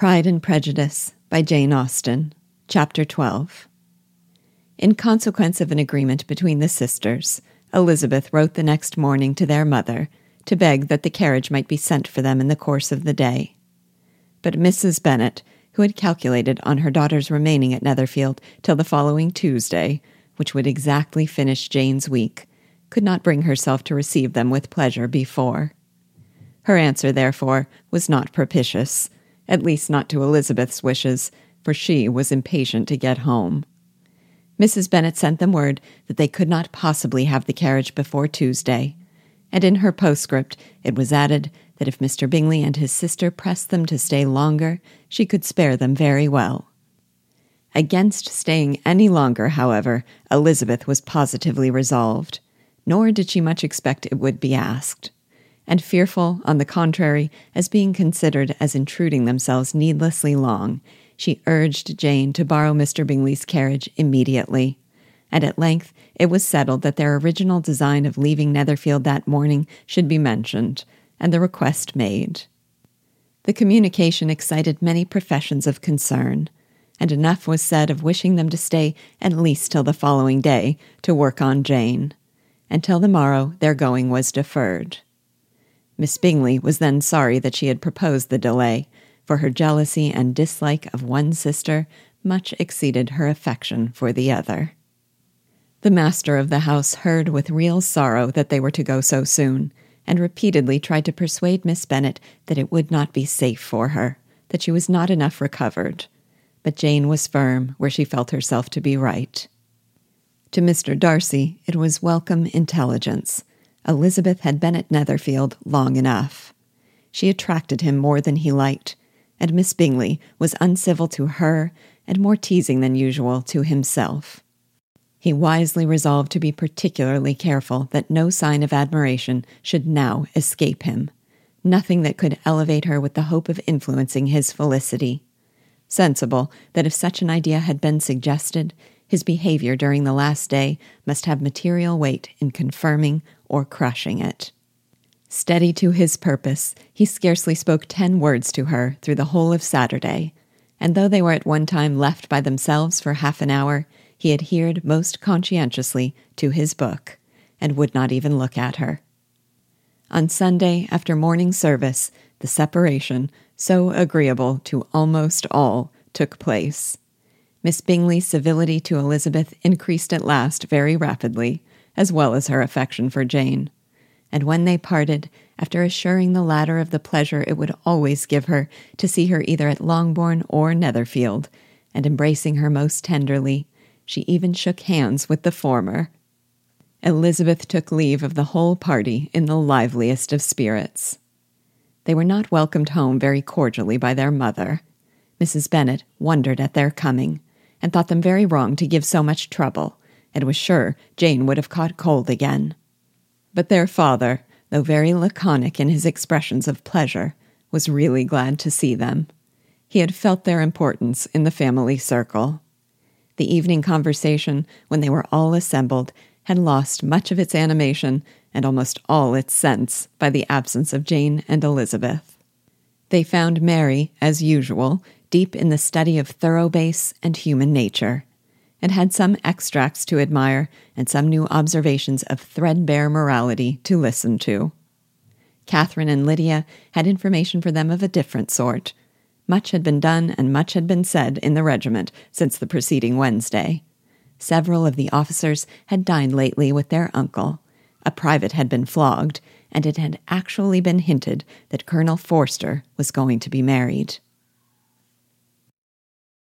Pride and Prejudice by Jane Austen, Chapter 12. In consequence of an agreement between the sisters, Elizabeth wrote the next morning to their mother to beg that the carriage might be sent for them in the course of the day. But Mrs. Bennet, who had calculated on her daughter's remaining at Netherfield till the following Tuesday, which would exactly finish Jane's week, could not bring herself to receive them with pleasure before. Her answer, therefore, was not propitious at least not to Elizabeth's wishes, for she was impatient to get home. Mrs. Bennet sent them word that they could not possibly have the carriage before Tuesday, and in her postscript it was added that if Mr. Bingley and his sister pressed them to stay longer, she could spare them very well. Against staying any longer, however, Elizabeth was positively resolved, nor did she much expect it would be asked and fearful, on the contrary, as being considered as intruding themselves needlessly long, she urged Jane to borrow Mr. Bingley's carriage immediately. And at length it was settled that their original design of leaving Netherfield that morning should be mentioned, and the request made. The communication excited many professions of concern, and enough was said of wishing them to stay at least till the following day to work on Jane. Until the morrow, their going was deferred. Miss Bingley was then sorry that she had proposed the delay, for her jealousy and dislike of one sister much exceeded her affection for the other. The master of the house heard with real sorrow that they were to go so soon, and repeatedly tried to persuade Miss Bennet that it would not be safe for her, that she was not enough recovered. But Jane was firm where she felt herself to be right. To Mr. Darcy, it was welcome intelligence Elizabeth had been at Netherfield long enough. She attracted him more than he liked, and Miss Bingley was uncivil to her and more teasing than usual to himself. He wisely resolved to be particularly careful that no sign of admiration should now escape him, nothing that could elevate her with the hope of influencing his felicity. Sensible that if such an idea had been suggested, his behavior during the last day must have material weight in confirming or crushing it. Steady to his purpose, he scarcely spoke ten words to her through the whole of Saturday, and though they were at one time left by themselves for half an hour, he adhered most conscientiously to his book, and would not even look at her. On Sunday, after morning service, the separation, so agreeable to almost all, took place. Miss Bingley's civility to Elizabeth increased at last very rapidly, as well as her affection for Jane. And when they parted, after assuring the latter of the pleasure it would always give her to see her either at Longbourn or Netherfield, and embracing her most tenderly, she even shook hands with the former. Elizabeth took leave of the whole party in the liveliest of spirits. They were not welcomed home very cordially by their mother. Mrs. Bennet wondered at their coming, and thought them very wrong to give so much trouble, and was sure Jane would have caught cold again. But their father, though very laconic in his expressions of pleasure, was really glad to see them. He had felt their importance in the family circle. The evening conversation, when they were all assembled, had lost much of its animation and almost all its sense by the absence of Jane and Elizabeth. They found Mary, as usual, deep in the study of thorough bass and human nature, and had some extracts to admire and some new observations of threadbare morality to listen to. Catherine and Lydia had information for them of a different sort. Much had been done and much had been said in the regiment since the preceding Wednesday. Several of the officers had dined lately with their uncle. A private had been flogged, and it had actually been hinted that Colonel Forster was going to be married.